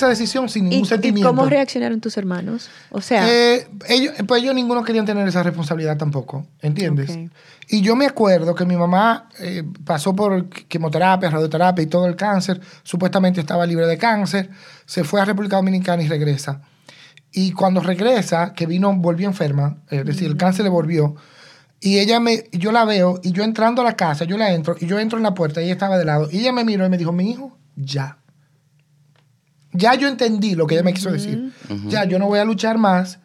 esa decisión sin ningún ¿Y, y sentimiento. cómo reaccionaron tus hermanos? O sea, Eh, ellos, pues ellos ninguno querían tener esa responsabilidad tampoco, ¿entiendes? Y yo me acuerdo que mi mamá eh, pasó por quimioterapia, radioterapia y todo el cáncer, supuestamente estaba libre de cáncer, se fue a República Dominicana y regresa. Y cuando regresa, que vino, volvió enferma, es decir, el cáncer le volvió, y ella me, yo la veo, y yo entrando a la casa, yo la entro, y yo entro en la puerta, y ella estaba de lado, y ella me miró y me dijo, mi hijo, ya. Ya yo entendí lo que ella me quiso decir. Ya yo no voy a luchar más.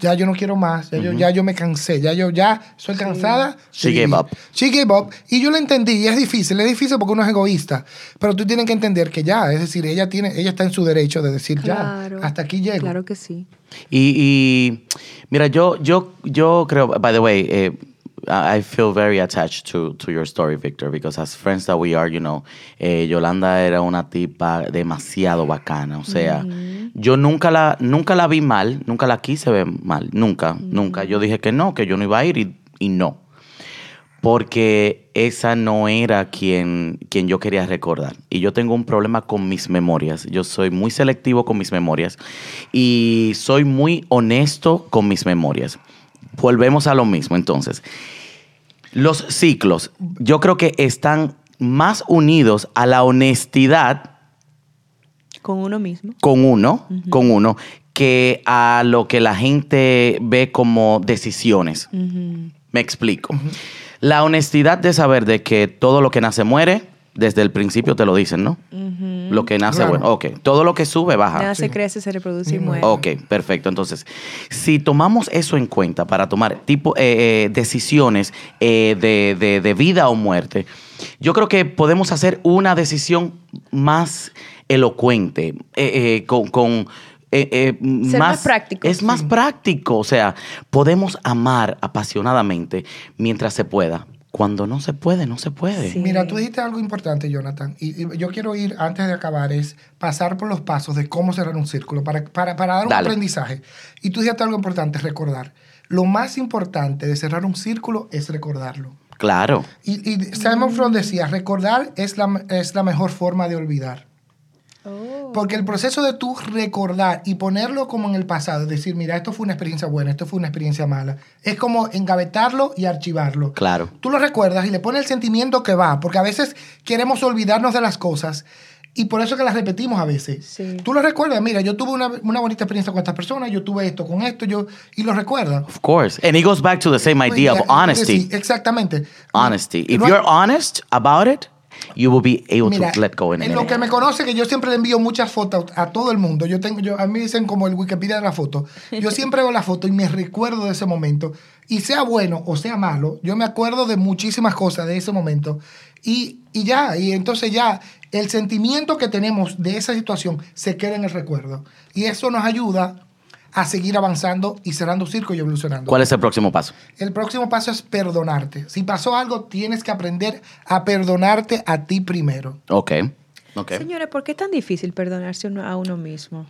Ya yo no quiero más. Ya, yo, ya yo me cansé. Ya yo ya soy cansada. She de gave up. She gave up. Y yo lo entendí. Y es difícil. Es difícil porque uno es egoísta. Pero tú tienes que entender que ya. Es decir, ella, tiene, ella está en su derecho de decir claro. ya. Hasta aquí llego. Claro que sí. Y, y, mira, yo, yo, yo creo, by the way, eh, I feel very attached to, to your story, Victor, because as friends that we are, you know, eh, Yolanda era una tipa demasiado bacana. O sea, yo nunca la, nunca la vi mal, nunca la quise ver mal, nunca, nunca. Yo dije que no, que yo no iba a ir y, y no. Porque esa no era quien, quien yo quería recordar. Y yo tengo un problema con mis memorias. Yo soy muy selectivo con mis memorias y soy muy honesto con mis memorias. Volvemos a lo mismo. Entonces, los ciclos, yo creo que están más unidos a la honestidad Con uno mismo. con uno, con uno, que a lo que la gente ve como decisiones. Me explico. La honestidad de saber de que todo lo que nace muere, desde el principio te lo dicen, ¿no? Lo que nace, Claro. bueno, ok. Todo lo que sube, baja. Nace, crece, se reproduce y muere. Ok, perfecto. Entonces, si tomamos eso en cuenta para tomar tipo eh, eh, decisiones eh, de, de- de vida o muerte, yo creo que podemos hacer una decisión más elocuente, eh, eh, con, con, eh, eh, Ser más práctico. Es más práctico. O sea, podemos amar apasionadamente mientras se pueda. Cuando no se puede, no se puede. Sí. Mira, tú dijiste algo importante, Jonathan, y, y yo quiero ir, antes de acabar, es pasar por los pasos de cómo cerrar un círculo, para, para, para dar un Dale. aprendizaje. Y tú dijiste algo importante, recordar. Lo más importante de cerrar un círculo es recordarlo. Claro. Y, y Simon Freud decía, recordar es la, es la mejor forma de olvidar. Oh. Porque el proceso de tú recordar y ponerlo como en el pasado, decir, mira, esto fue una experiencia buena, esto fue una experiencia mala, es como engavetarlo y archivarlo. Claro. Tú lo recuerdas y le pones el sentimiento que va, porque a veces queremos olvidarnos de las cosas y por eso que las repetimos a veces. Sí. Tú lo recuerdas, mira, yo tuve una, una bonita experiencia con esta persona, yo tuve esto con esto, yo y lo recuerdas. Of course. And it goes back to the same idea of Sí, honesty. exactamente. honesty. If you're honest about it, you will be able Mira, to let go in en lo que me conoce, que yo siempre le envío muchas fotos a todo el mundo. Yo tengo, yo, a mí dicen como el Wikipedia de la foto. Yo siempre veo la foto y me recuerdo de ese momento. Y sea bueno o sea malo, yo me acuerdo de muchísimas cosas de ese momento. Y, y ya, y entonces ya el sentimiento que tenemos de esa situación se queda en el recuerdo. Y eso nos ayuda a seguir avanzando y cerrando círculos y evolucionando. ¿Cuál es el próximo paso? El próximo paso es perdonarte. Si pasó algo, tienes que aprender a perdonarte a ti primero. Ok. Ok. Señores, ¿por qué es tan difícil perdonarse uno- a uno mismo?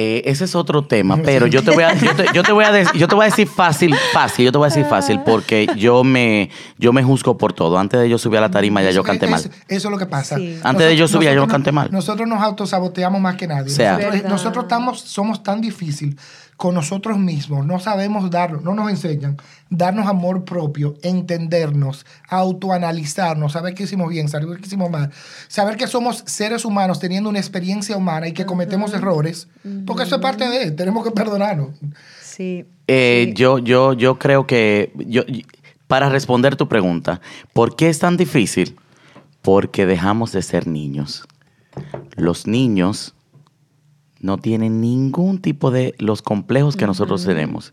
Eh, ese es otro tema, pero yo te voy a, yo te, yo te voy a, de- yo te voy a decir fácil, fácil, yo te voy a decir fácil porque yo me, yo me juzgo por todo. Antes de yo subir a la tarima ya yo canté mal. Eso es lo que pasa. Sí. Antes de yo subir, ya yo nosotros canté no- mal. Nosotros nos autosaboteamos más que nadie. O sea. nosotros, nosotros estamos, somos tan difícil con nosotros mismos. No sabemos darlo, no nos enseñan. Darnos amor propio, entendernos, autoanalizarnos, saber qué hicimos bien, saber qué hicimos mal. Saber que somos seres humanos teniendo una experiencia humana y que cometemos errores. Porque eso es parte de, tenemos que perdonarnos. Sí. Eh, sí. yo, yo, yo creo que yo, para responder tu pregunta, ¿por qué es tan difícil? Porque dejamos de ser niños. Los niños no tienen ningún tipo de los complejos que nosotros tenemos.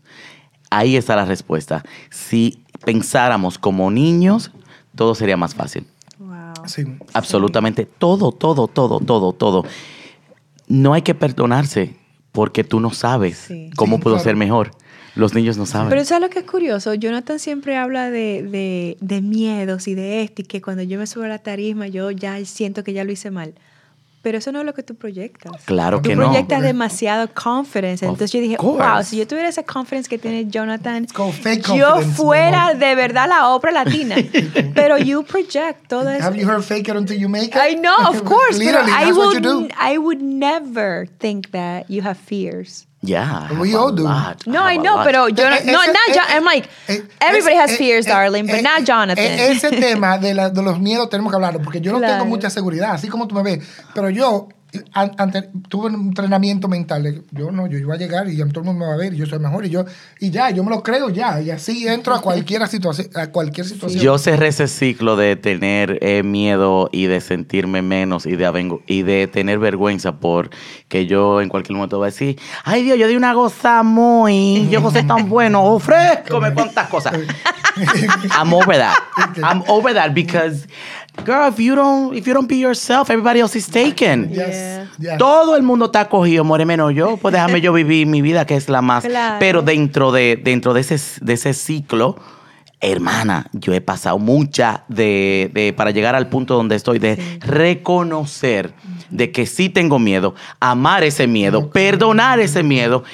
Ahí está la respuesta. Si pensáramos como niños, todo sería más fácil. Wow. Sí. Absolutamente todo, todo, todo, todo, todo. No hay que perdonarse porque tú no sabes Sí. cómo Sí, puedo claro. ser mejor. Los niños no saben. Pero ¿sabes lo que es curioso? Jonathan siempre habla de, de, de miedos y de esto, y que cuando yo me subo a la tarisma yo ya siento que ya lo hice mal. Pero eso no es lo que tú proyectas. Claro Tú que no. proyectas demasiado confidence. Of Entonces yo dije, course. wow, si yo tuviera esa confidence que tiene Jonathan, yo fuera amor. de verdad la obra latina. Pero you project todo eso. Have you heard fake it until you make it? I know, of course. Literally, I that's what you do. would, I would never think that you have fears. Yeah. I We all do. lot. No, I a know, lot. pero yo no, Eh, no, ese- not John. eh, I'm like, eh, everybody has eh, fears, eh, darling, but eh, not eh, Jonathan. eh, Ese tema de, la- de los miedos tenemos que hablarlo, porque yo no Claro. tengo mucha seguridad, así como tú me ves. Pero yo ante- tuve un entrenamiento mental. de que Yo no, yo iba a llegar y ya todo el mundo me va a ver y yo soy mejor y yo y ya, yo me lo creo ya y así entro a cualquier situación, a cualquier situación. Yo cerré ese ciclo de tener eh, miedo y de sentirme menos y de, avengo- y de tener vergüenza por que yo en cualquier momento voy a decir, ay Dios, yo di una goza muy, yo gocé tan bueno, ofrézcome cuántas cosas. I'm over that. I'm over that because, girl, if you don't, if you don't be yourself, everybody else is taken. Yes, Yeah. Todo el mundo está cogido, more menos yo. Pues déjame yo vivir mi vida, que es la más. Claro. Pero dentro de, dentro de ese, de ese ciclo, hermana, yo he pasado mucha de, de- para llegar al punto donde estoy, de reconocer de que sí tengo miedo, amar ese miedo, perdonar ese miedo,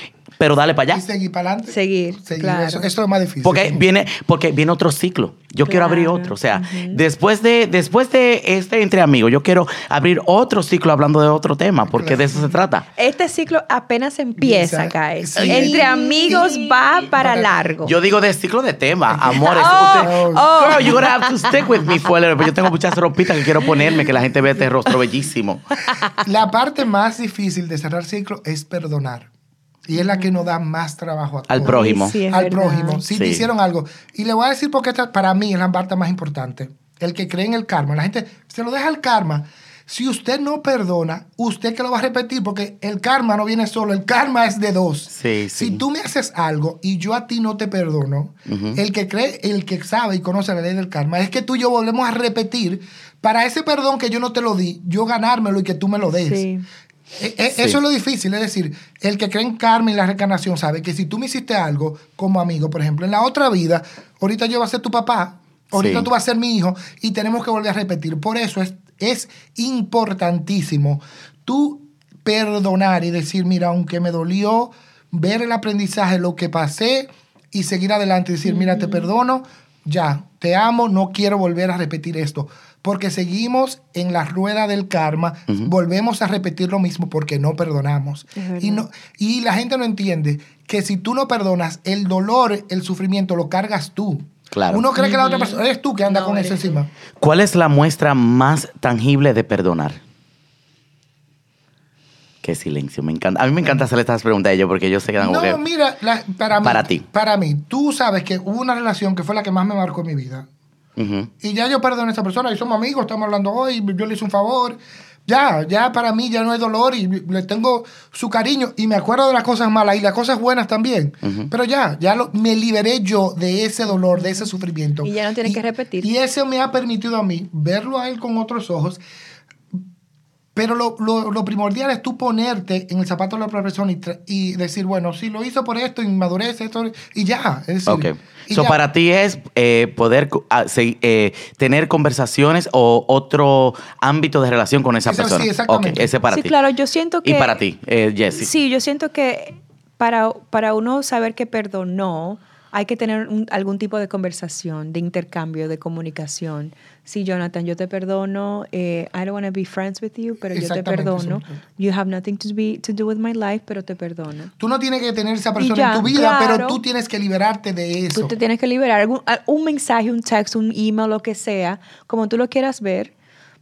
pero dale para Y allá. seguir para adelante. Seguir, claro. Eso, eso es lo más difícil. Porque viene, porque viene otro ciclo. Yo quiero abrir otro. O sea, después de, después de este entre amigos, yo quiero abrir otro ciclo hablando de otro tema, porque de eso se trata. Este ciclo apenas empieza. Sí. Entre amigos va para largo. Yo digo de ciclo de tema, amores. Oh, usted- oh. Girl, you're gonna have to stick with me for a little. Yo tengo muchas ropitas que quiero ponerme, que la gente vea este rostro bellísimo. La parte más difícil de cerrar ciclo es perdonar. Y es la que nos da más trabajo a Al todos. prójimo. Sí, es al verdad. prójimo. Si te hicieron algo. Y le voy a decir porque esta para mí es la parte más importante. El que cree en el karma. La gente se lo deja al karma. Si usted no perdona, usted que lo va a repetir porque el karma no viene solo, el karma es de dos. Sí, Si tú me haces algo y yo a ti no te perdono, el que cree, el que sabe y conoce la ley del karma, es que tú y yo volvemos a repetir para ese perdón que yo no te lo di, yo ganármelo y que tú me lo des. Sí. Eh, eh, Sí. Eso es lo difícil, es decir, el que cree en karma y la reencarnación sabe que si tú me hiciste algo como amigo, por ejemplo, en la otra vida, ahorita yo voy a ser tu papá, ahorita Sí. tú vas a ser mi hijo y tenemos que volver a repetir. Por eso es, es importantísimo tú perdonar y decir, mira, aunque me dolió, ver el aprendizaje, lo que pasé y seguir adelante y decir, mira, te perdono, ya, te amo, no quiero volver a repetir esto. Porque seguimos en la rueda del karma, volvemos a repetir lo mismo porque no perdonamos. Y, no, y la gente no entiende que si tú no perdonas, el dolor, el sufrimiento lo cargas tú. Claro. Uno cree que la otra persona, eres tú que anda No, con eso encima. ¿Cuál es la muestra más tangible de perdonar? Qué silencio, me encanta. A mí me encanta hacerle estas preguntas a ellos porque ellos se quedan No, que- mira, la- para mí. Para ti. Para mí, tú sabes que hubo una relación que fue la que más me marcó en mi vida. Ujú. Y ya yo perdoné a esa persona y somos amigos, estamos hablando hoy, yo le hice un favor. Ya, ya para mí ya no hay dolor y le tengo su cariño y me acuerdo de las cosas malas y las cosas buenas también. Pero ya, ya lo- me liberé yo de ese dolor, de ese sufrimiento. Y ya no tienes que repetir. Y eso me ha permitido a mí verlo a él con otros ojos. Pero lo, lo- lo primordial es tú ponerte en el zapato de la otra persona y, tra- y decir, bueno, sí, lo hizo por esto, inmadurez, esto, y ya. Es decir, Ok. y So, ya. para ti es eh, poder ah, se- eh, tener conversaciones o otro ámbito de relación con esa Eso sí, persona. exactamente. Ok, ese para sí, ti. claro, yo siento que... Y para ti, eh, Jessie. Sí, yo siento que para, para uno saber que perdonó, hay que tener un- algún tipo de conversación, de intercambio, de comunicación. Sí, Jonathan, yo te perdono. eh, I don't want to be friends with you, pero yo te perdono. You have nothing to, be, to do with my life, pero te perdono. Tú no tienes que tener esa persona ya, en tu vida, pero tú tienes que liberarte de eso. Tú te tienes que liberar algún, un mensaje, un texto, un email, lo que sea, como tú lo quieras ver,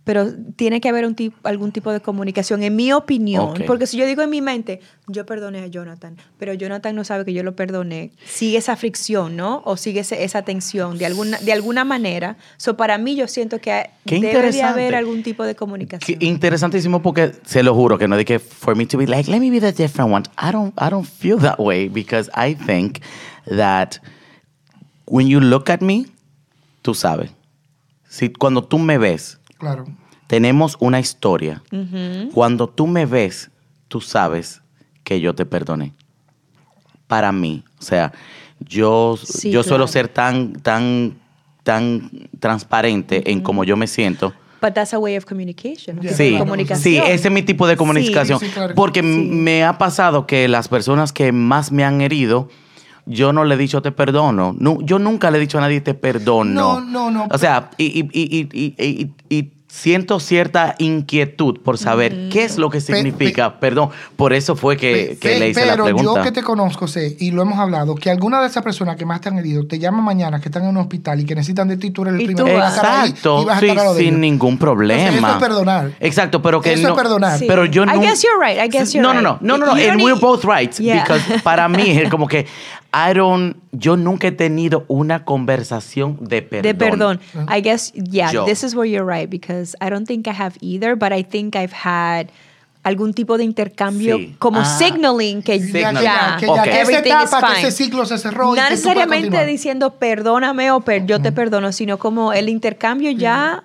pero tiene que haber un tip- algún tipo de comunicación, en mi opinión. Porque si yo digo en mi mente, yo perdoné a Jonathan, pero Jonathan no sabe que yo lo perdoné, sigue esa fricción, ¿no? O sigue ese- esa tensión de alguna, de alguna manera. So, para mí yo siento que Qué debe de haber algún tipo de Qué comunicación. interesantísimo porque se lo juro que no de que for me to be like let me be the different one. I don't I don't feel that way because I think that when you look at me, tú sabes. Si cuando tú me ves, Claro. tenemos una historia. Cuando tú me ves, tú sabes que yo te perdoné. Para mí, o sea, yo, Sí, yo suelo ser tan, tan, tan transparente en cómo yo me siento But that's a way of communication. Yeah. Sí, de comunicación. sí, ese es mi tipo de comunicación. Sí, sí, claro. Porque me ha pasado que las personas que más me han herido, yo no le he dicho te perdono. Yo nunca le he dicho a nadie te perdono. No, no, no. O sea, y, y- y- y- y- y- y siento cierta inquietud por saber qué es lo que significa perdón. Por eso fue que, Pe- que pe- le hice la pero pregunta. yo que te conozco sé, y lo hemos hablado, que alguna de esas personas que más te han herido te llaman mañana, que están en un hospital y que necesitan de ti, tú eres el primero que vas a estar ahí Exacto, y vas a sí, estar a lo de sin ellos. ningún problema. Entonces, eso es perdonar. Exacto, pero que Eso no. es perdonar. Sí. Pero yo I no. guess you're right. I guess you're no, no, no, right. no, no, no. Right. Yeah. Because para mí es como que I don't, yo nunca he tenido una conversación de perdón. De perdón. I guess, yeah, Yo. this is where you're right because I don't think I have either, but I think I've had algún tipo de intercambio Sí. como Ah. signaling que Ya, Signal. que ya, ya, que ya, Ok. que esa etapa, que ese ciclo se cerró. No necesariamente diciendo perdóname o per- yo te perdono, sino como el intercambio ya,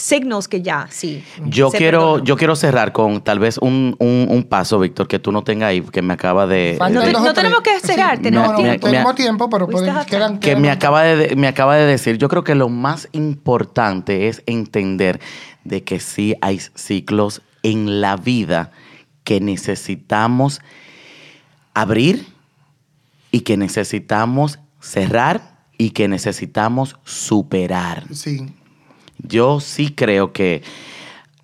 signals que ya, sí. Yo quiero, perdonó. yo quiero cerrar con tal vez un, un, un paso, Víctor, que tú no tengas ahí, que me acaba de. No, no tenemos que cerrar, Sí, tenemos no, no, tiempo. tenemos Me- tiempo, pero pueden, quedan, que quedan- me acaba, de, me acaba de decir, yo creo que lo más importante es entender de que sí hay ciclos en la vida que necesitamos abrir y que necesitamos cerrar y que necesitamos superar. Sí. Yo sí creo que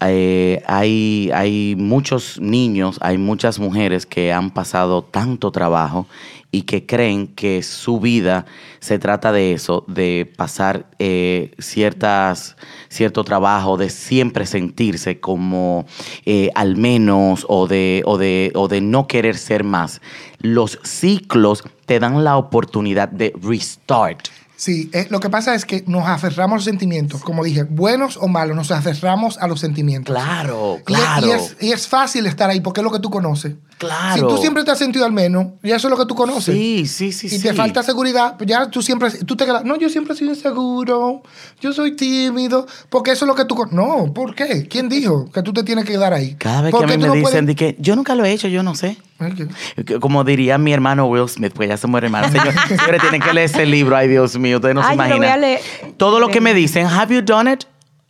eh, hay, hay muchos niños, hay muchas mujeres que han pasado tanto trabajo y que creen que su vida se trata de eso, de pasar eh, ciertas, cierto trabajo, de siempre sentirse como eh, al menos o de, o, de, o de no querer ser más. Los ciclos te dan la oportunidad de restart. Sí, eh, lo que pasa es que nos aferramos a los sentimientos, como dije, buenos o malos, nos aferramos a los sentimientos. Claro, claro. Y es, y es fácil estar ahí porque es lo que tú conoces. Claro. Si tú siempre te has sentido al menos, y eso es lo que tú conoces. Sí, sí, sí, y sí. te falta seguridad, pues ya tú siempre, tú te quedas, no, yo siempre sido inseguro, yo soy tímido, porque eso es lo que tú... con-". No, ¿por qué? ¿Quién dijo que tú te tienes que quedar ahí? Cada vez ¿Por que a mí me no dicen puedes- de que yo nunca lo he hecho, yo no sé. Ok. Que- Como diría mi hermano Will Smith, pues ya se muere hermano. Señor, señores, tienen que leer ese libro. Ay, Dios mío, ustedes no se Ay, imaginan. Todo lo que me dicen, ¿have you done it?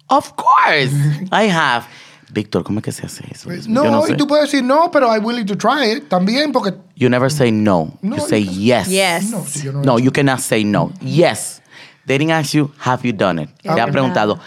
Of course, I have. Víctor, ¿cómo es que se hace eso? Mío? No, y tú puedes decir no, pero I'm willing to try it también, porque... You never say no. No, you say no. yes. Yes. No, si yo no, No, you cannot say no. Yes. They didn't ask you, have you done it? Te han verdad. preguntado,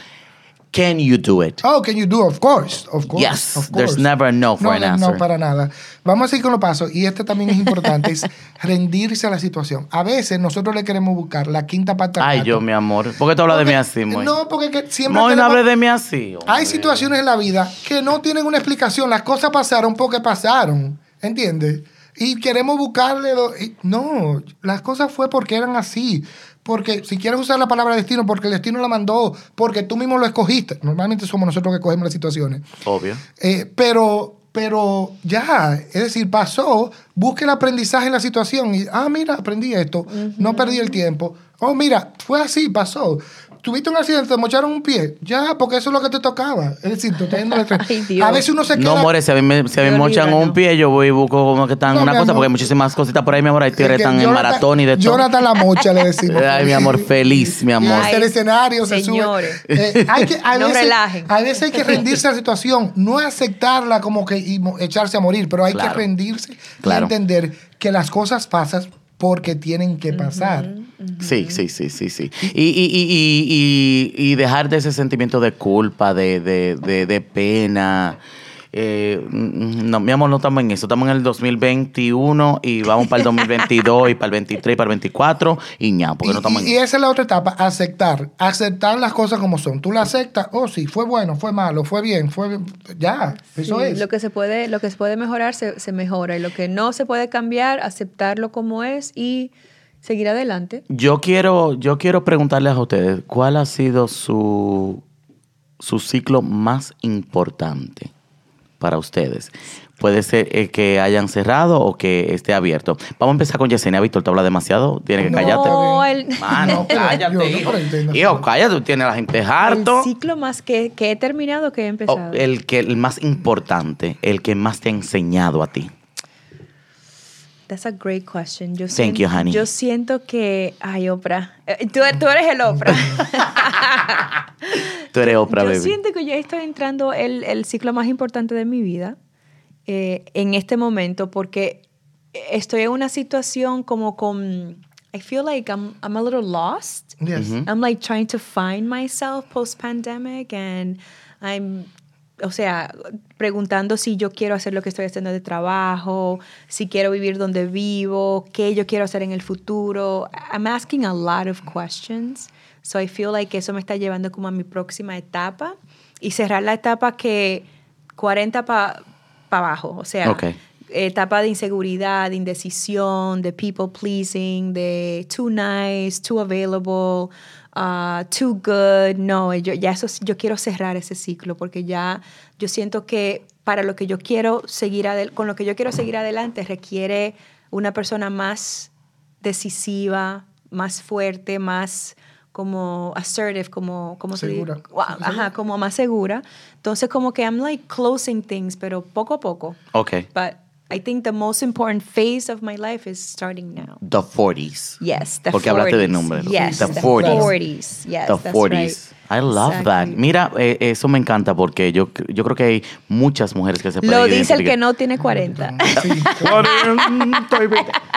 can you do it? Oh, can you do? Of course, of course. Yes, of there's course. never a no for an no, answer. No, para nada. Vamos a seguir con los pasos. Y este también es importante, es rendirse a la situación. A veces nosotros le queremos buscar la quinta pata. Ay, yo, mi amor. ¿Por qué tú hablas de mí así, Moy? No, porque que siempre Moy, no hables de mí así. Hay hombre. situaciones en la vida que no tienen una explicación. Las cosas pasaron porque pasaron. ¿Entiendes? Y queremos buscarle. do- No, las cosas fue porque eran así. Porque si quieres usar la palabra destino, porque el destino la mandó, porque tú mismo lo escogiste. Normalmente somos nosotros que cogemos las situaciones. Obvio. Eh, pero, pero ya, es decir, pasó, busque el aprendizaje en la situación y, ah, mira, aprendí esto, no perdí el tiempo. Oh, mira, fue así, pasó. Tuviste un accidente, te mocharon un pie, ya, porque eso es lo que te tocaba. Es decir, te está yendo de frente. Ay. A veces uno se queda... No, more, si a mí me, si a mí me mochan un pie, yo voy y busco como que están No, una cosa, amor. porque hay muchísimas cositas por ahí, mi amor. Hay tigres que están en maratón y de todo. Jonathan la mocha, le decimos. Ay, mi amor, feliz, mi amor. Y hacer escenarios, se sube. Señores. Eh, hay que, a No veces, relajen. A veces hay que rendirse a la situación, no aceptarla como que y echarse a morir, pero hay Claro. que rendirse Claro. y entender que las cosas pasan porque tienen que pasar. Sí, sí, sí, sí, sí. Y, y, y, y, y, y dejar de ese sentimiento de culpa, de, de, de, de pena. Eh, mm, no, mi amor, no estamos en eso. Estamos en el 2021 y vamos para el 2022 y para el 23 y para el 24 y ya, porque Y, no estamos y- en y esa es la otra etapa, aceptar. Aceptar las cosas como son. Tú las aceptas, oh sí, fue bueno, fue malo, fue bien, fue bien. Ya, eso Sí, es. Lo que se puede, lo que se puede mejorar se, se mejora y lo que no se puede cambiar, aceptarlo como es y seguir adelante. Yo quiero, yo quiero preguntarles a ustedes, ¿cuál ha sido su, su ciclo más importante para ustedes? Puede ser eh, que hayan cerrado o que esté abierto. Vamos a empezar con Yesenia. Víctor, te habla demasiado. Tienes que No, callarte. No, el, Mano, cállate, yo hijo. Hijo, cállate, tú tienes la gente el harto. ciclo más que, que he terminado que he O empezado. el, que, el más importante, el que más te ha enseñado a ti. That's a great question. Yo Thank siento, you, honey. Yo siento que, ay, Oprah, Eh, tú, tú eres el Oprah. Tú eres Oprah, yo baby. siento que yo estoy entrando el, el ciclo más importante de mi vida eh, en este momento porque estoy en una situación como con... I feel like I'm, I'm a little lost. Yes. I'm like trying to find myself post pandemic and I'm o sea, preguntando si yo quiero hacer lo que estoy haciendo de trabajo, si quiero vivir donde vivo, qué yo quiero hacer en el futuro. I'm asking a lot of questions. So I feel like eso me está llevando como a mi próxima etapa y cerrar la etapa que 40 para abajo, o sea, Ok. etapa de inseguridad, de indecisión, de people pleasing, de too nice, too available, uh, too good. No, yo, ya eso, yo quiero cerrar ese ciclo porque ya yo siento que para lo que yo quiero seguir adel- con lo que yo quiero seguir adelante requiere una persona más decisiva, más fuerte, más como assertive, como, como se dice? Segura. Wow, Ajá, como más segura. Entonces como que I'm like closing things, pero poco a poco. Ok. But I think the most important phase of my life is starting now. The 40s. Yes, the Porque hablaste de 40s. números. Yes, The the 40s. 40s. Yes, The that's 40s. right. I love that. Exactly. Mira, eh, eso me encanta porque yo, yo creo que hay muchas mujeres que se pueden Lo dice el que no tiene 40. Sí.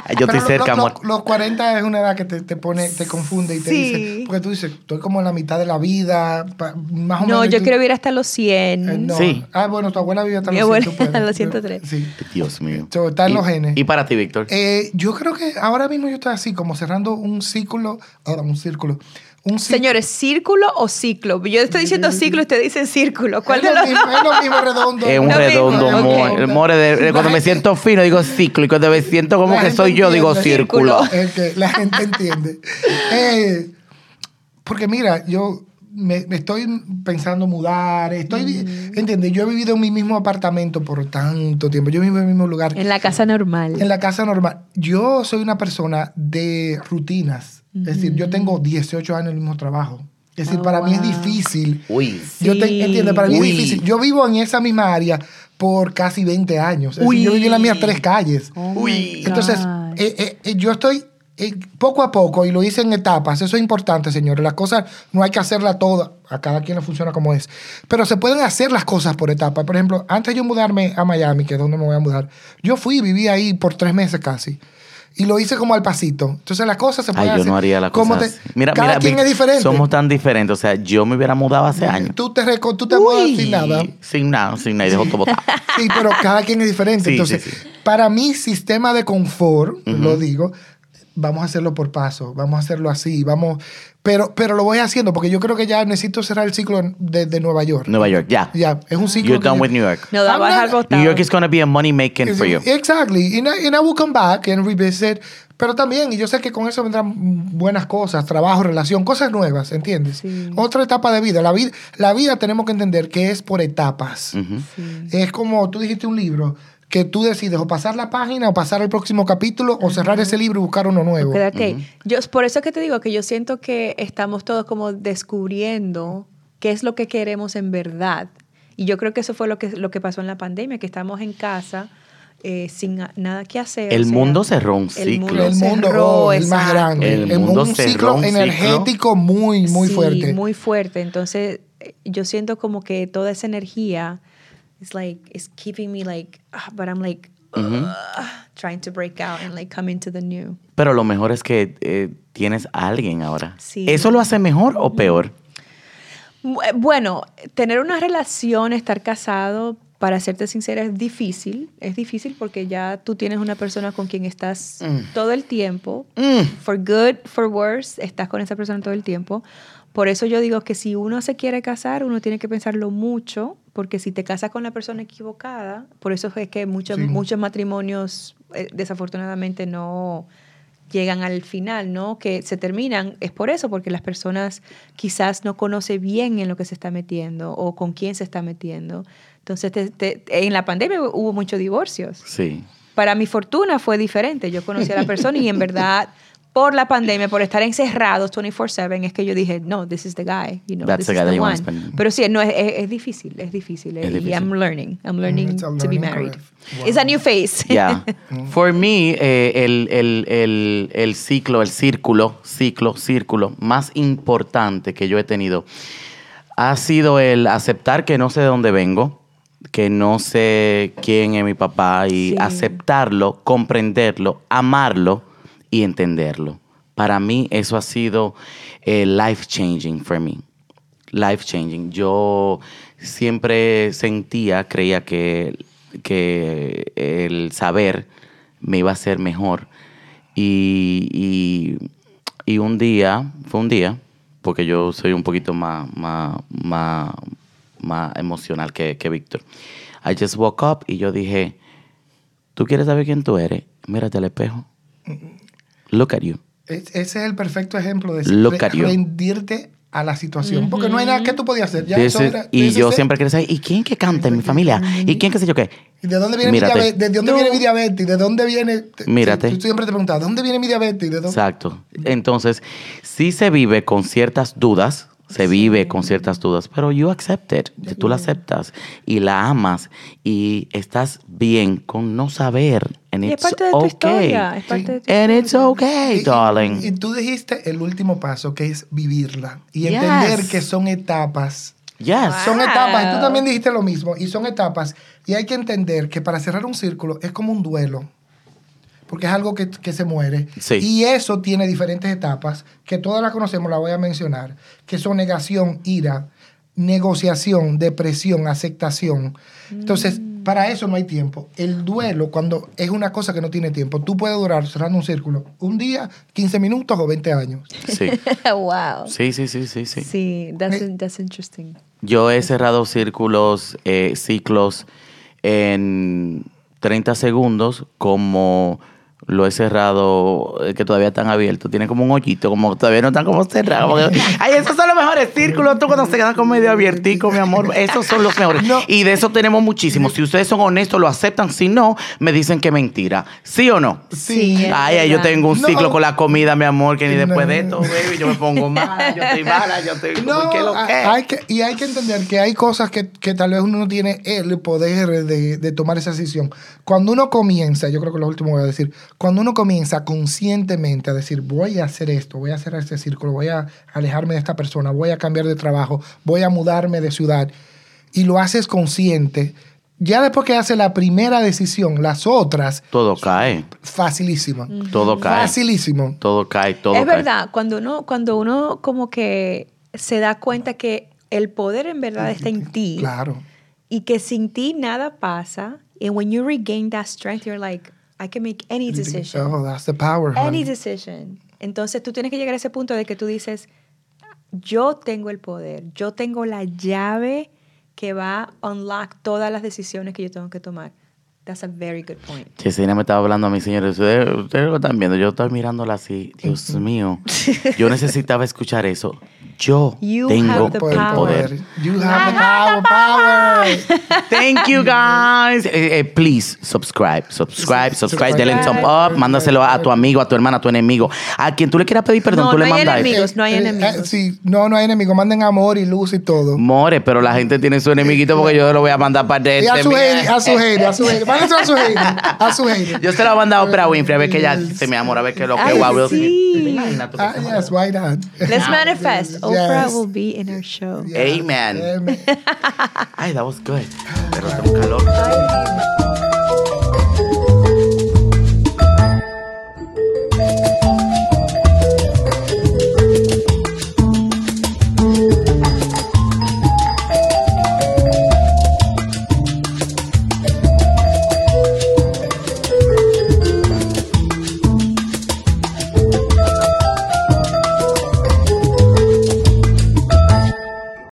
Yo estoy Pero lo- cerca, lo- amor. lo- Los 40 es una edad que te, te pone, te confunde y te Sí. dice, porque tú dices, estoy como en la mitad de la vida, más o menos. No, yo tú- quiero vivir hasta los 100. Eh, no. Sí. Ah, bueno, tu abuela vive hasta Mi los abuela 100, tú puedes. a los 103. Sí. Dios mío. So, está en Y- los genes. Y para ti, Víctor. Eh, yo creo que ahora mismo yo estoy así, como cerrando un círculo, ahora un círculo, un. Señores, ¿círculo o ciclo? Yo estoy diciendo ciclo y usted dice círculo. ¿Cuál es, de lo los mismo, dos? es lo mismo redondo. Es un Lo redondo, mismo, more. ok. El more de, cuando me siento fino, digo ciclo. Y cuando me siento como La que gente soy yo, digo entiende. círculo. Círculo. Es que la gente entiende. Eh, porque mira, yo me, me estoy pensando mudar, estoy, Mm. ¿entiendes? Yo he vivido en mi mismo apartamento por tanto tiempo, yo vivo en el mismo lugar, En la casa normal. en la casa normal. Yo soy una persona de rutinas, es decir, yo tengo 18 años en el mismo trabajo. Es decir, Oh, para mí es difícil. Uy. Yo te, entiende, para mí es difícil. Yo vivo en esa misma área por casi 20 años. Es decir, Uy. yo viví en las mías tres calles. Oh Uy. Entonces, eh, eh, eh, yo estoy eh, poco a poco, y lo hice en etapas, eso es importante, señores. Las cosas no hay que hacerlas todas, a cada quien le funciona como es. Pero se pueden hacer las cosas por etapas. Por ejemplo, antes de yo mudarme a Miami, que es donde me voy a mudar, yo fui y viví ahí por tres meses casi. Y lo hice como al pasito. Entonces las cosas se Ay, pueden yo hacer. no haría la como cosa te-. Mira, cada mira, quien es diferente. Somos tan diferentes. O sea, yo me hubiera mudado hace años. Tú te, reco- tú te mudas sin nada. Sin nada, sin nada. Y dejo todo botado. Sí, pero cada quien es diferente. Sí, Entonces, sí, sí. para mi sistema de confort, lo digo, vamos a hacerlo por paso, vamos a hacerlo así, vamos, pero, pero lo voy haciendo porque yo creo que ya necesito cerrar el ciclo de, de Nueva York. Nueva York, ya. Ya, es un ciclo. You're done yo- with New York. No, a dejar not-. New York is going to be a money making for you. Exactly. And I, and I will come back and revisit. Pero también, y yo sé que con eso vendrán buenas cosas, trabajo, relación, cosas nuevas, ¿entiendes? Sí. Otra etapa de vida. La, vida. la vida tenemos que entender que es por etapas. Ujú. Es como tú dijiste un libro, que tú decides o pasar la página o pasar el próximo capítulo o cerrar ese libro y buscar uno nuevo. Quédate. Yo, por eso es que te digo que yo siento que estamos todos como descubriendo qué es lo que queremos en verdad. Y yo creo que eso fue lo que, lo que pasó en la pandemia, que estamos en casa eh, sin nada que hacer. El o sea, mundo cerró un el ciclo. mundo el mundo cerró, oh, el más grande. El El mundo un cerró ciclo un ciclo. energético muy, muy Sí, fuerte. muy fuerte. Entonces, eh, yo siento como que toda esa energía is like, is keeping me like, ah, but I'm like, ugh, trying to break out and like come into the new. Pero lo mejor es que eh, tienes a alguien ahora. Sí. ¿Eso lo hace mejor o peor? Bu- Bueno, tener una relación, estar casado, para serte sincera, es difícil. Es difícil porque ya tú tienes una persona con quien estás todo el tiempo. Mm. For good, for worse, estás con esa persona todo el tiempo. Por eso yo digo que si uno se quiere casar, uno tiene que pensarlo mucho, porque si te casas con la persona equivocada, por eso es que muchos, Sí. muchos matrimonios eh, desafortunadamente no llegan al final, ¿no? Que se terminan, es por eso, porque las personas quizás no conocen bien en lo que se está metiendo o con quién se está metiendo. Entonces, te- te- en la pandemia hubo muchos divorcios. Sí. Para mi fortuna fue diferente. Yo conocí a la persona y en verdad, por la pandemia, por estar encerrados 24/7, es que yo dije, no, this is the guy. You know, That's this the is guy that the one. spend- Pero sí, no, es, es- es difícil, es difícil. Es y difícil. I'm learning. I'm learning a to be married. Wow. It's a new phase. Yeah. For me, eh, el, el- el- el ciclo, el círculo, ciclo, círculo más importante que yo he tenido ha sido el aceptar que no sé de dónde vengo, que no sé quién es mi papá y Sí. aceptarlo, comprenderlo, amarlo y entenderlo. Para mí eso ha sido eh, life changing for me. Life changing. Yo siempre sentía, creía que, que el saber me iba a hacer mejor. Y, y- y un día, fue un día, porque yo soy un poquito más, más, más, más emocional que, que Víctor. I just woke up y yo dije, ¿tú quieres saber quién tú eres? Mírate al espejo. Look at you. Es- ese es el perfecto ejemplo de rendirte a la situación. Porque no hay nada que tú podías hacer. Ya This eso is- era- y yo siempre quiero saber, ¿y quién que canta en mi familia? ¿Y quién que sé yo qué? ¿Y de dónde viene Mírate. mi diabetes? ¿De dónde No. viene mi diabetes? ¿De dónde viene? te- Mírate. Tú siempre te preguntas, ¿de dónde viene mi diabetes? ¿De dónde? Exacto. Entonces, sí se vive con ciertas dudas, se vive con ciertas dudas, pero you accept it, tú la aceptas y la amas y estás bien con no saber. And Y es it's parte de tu okay. historia. Es parte de tu And it's historia. okay, Y- darling. Y, y tú dijiste el último paso, que es vivirla. Y Yes. entender que son etapas. yes. Son Wow. etapas. Y tú también dijiste lo mismo. Y son etapas. Y hay que entender que para cerrar un círculo es como un duelo. Porque es algo que, que se muere. Sí. Y eso tiene diferentes etapas, que todas las conocemos, la voy a mencionar, que son negación, ira, negociación, depresión, aceptación. Entonces, para eso no hay tiempo. El duelo, cuando es una cosa que no tiene tiempo, tú puedes durar cerrando un círculo un día, 15 minutos o 20 años. Sí. wow. sí, sí, sí, sí, sí. Sí, that's, that's interesting. Yo he cerrado círculos, eh, ciclos en 30 segundos, como lo he cerrado, eh, que todavía están abiertos. Tienen como un hoyito, como todavía no están como cerrados. porque- Ay, esos son los mejores círculos. Tú cuando se quedan como medio abiertico, mi amor. Esos son los mejores. Y de eso tenemos muchísimos. Si ustedes son honestos, lo aceptan. Si no, me dicen que mentira. ¿Sí o no? Sí, Ay, ay, yo tengo un No. ciclo con la comida, mi amor, que ni No. después de esto, baby, yo me pongo mala, yo estoy mala, yo estoy... No, ¿qué lo que? hay que, y hay que entender que hay cosas que, que tal vez uno no tiene el poder de, de tomar esa decisión. Cuando uno comienza, yo creo que lo último voy a decir, cuando uno comienza conscientemente a decir, voy a hacer esto, voy a hacer este círculo, voy a alejarme de esta persona, voy a cambiar de trabajo, voy a mudarme de ciudad, y lo haces consciente, ya después que hace la primera decisión, las otras, Todo cae, facilísimo. todo cae. Facilísimo. Todo cae, todo es cae. verdad, cuando uno, cuando uno como que se da cuenta que el poder en verdad está en ti Claro. y que sin ti nada pasa, and when you regain that strength, you're like, I can make any decision. Oh, that's the power. Any decision. Entonces tú tienes que llegar a ese punto de que tú dices, yo tengo el poder, yo tengo la llave que va a unlock todas las decisiones que yo tengo que tomar. That's a very good point. Chesina me estaba hablando a mí, señores. Ustedes, ustedes lo están viendo. Yo estoy mirándola así. Dios mío. Yo necesitaba escuchar eso. Yo You tengo have the Poder, el poder. power. You have the power, power. Thank you, guys. Eh, eh, please, subscribe, subscribe, subscribe. Denle un thumb up. Mándaselo a tu amigo, a tu hermana, a tu enemigo. A quien tú le quieras pedir perdón, No, tú no le hay mandas. enemigos. no hay Eh, eh, enemigos. sí, no, no hay enemigos. Manden amor y luz y todo. More, pero la gente tiene su enemiguito porque yo lo voy a mandar para Y a este. su hater, a su hater, a su hater. A su hater, a su hater. Yo se lo he mandado a Oprah Winfrey a ver que ella se me amora, a ver qué es lo que Ay, wow, sí. ¿Te imaginas tú que Ah, yes, why not? Let's manifest. Oprah will be in our show. Amen. Amen. Ay, that was good. Pero tengo calor. Ay,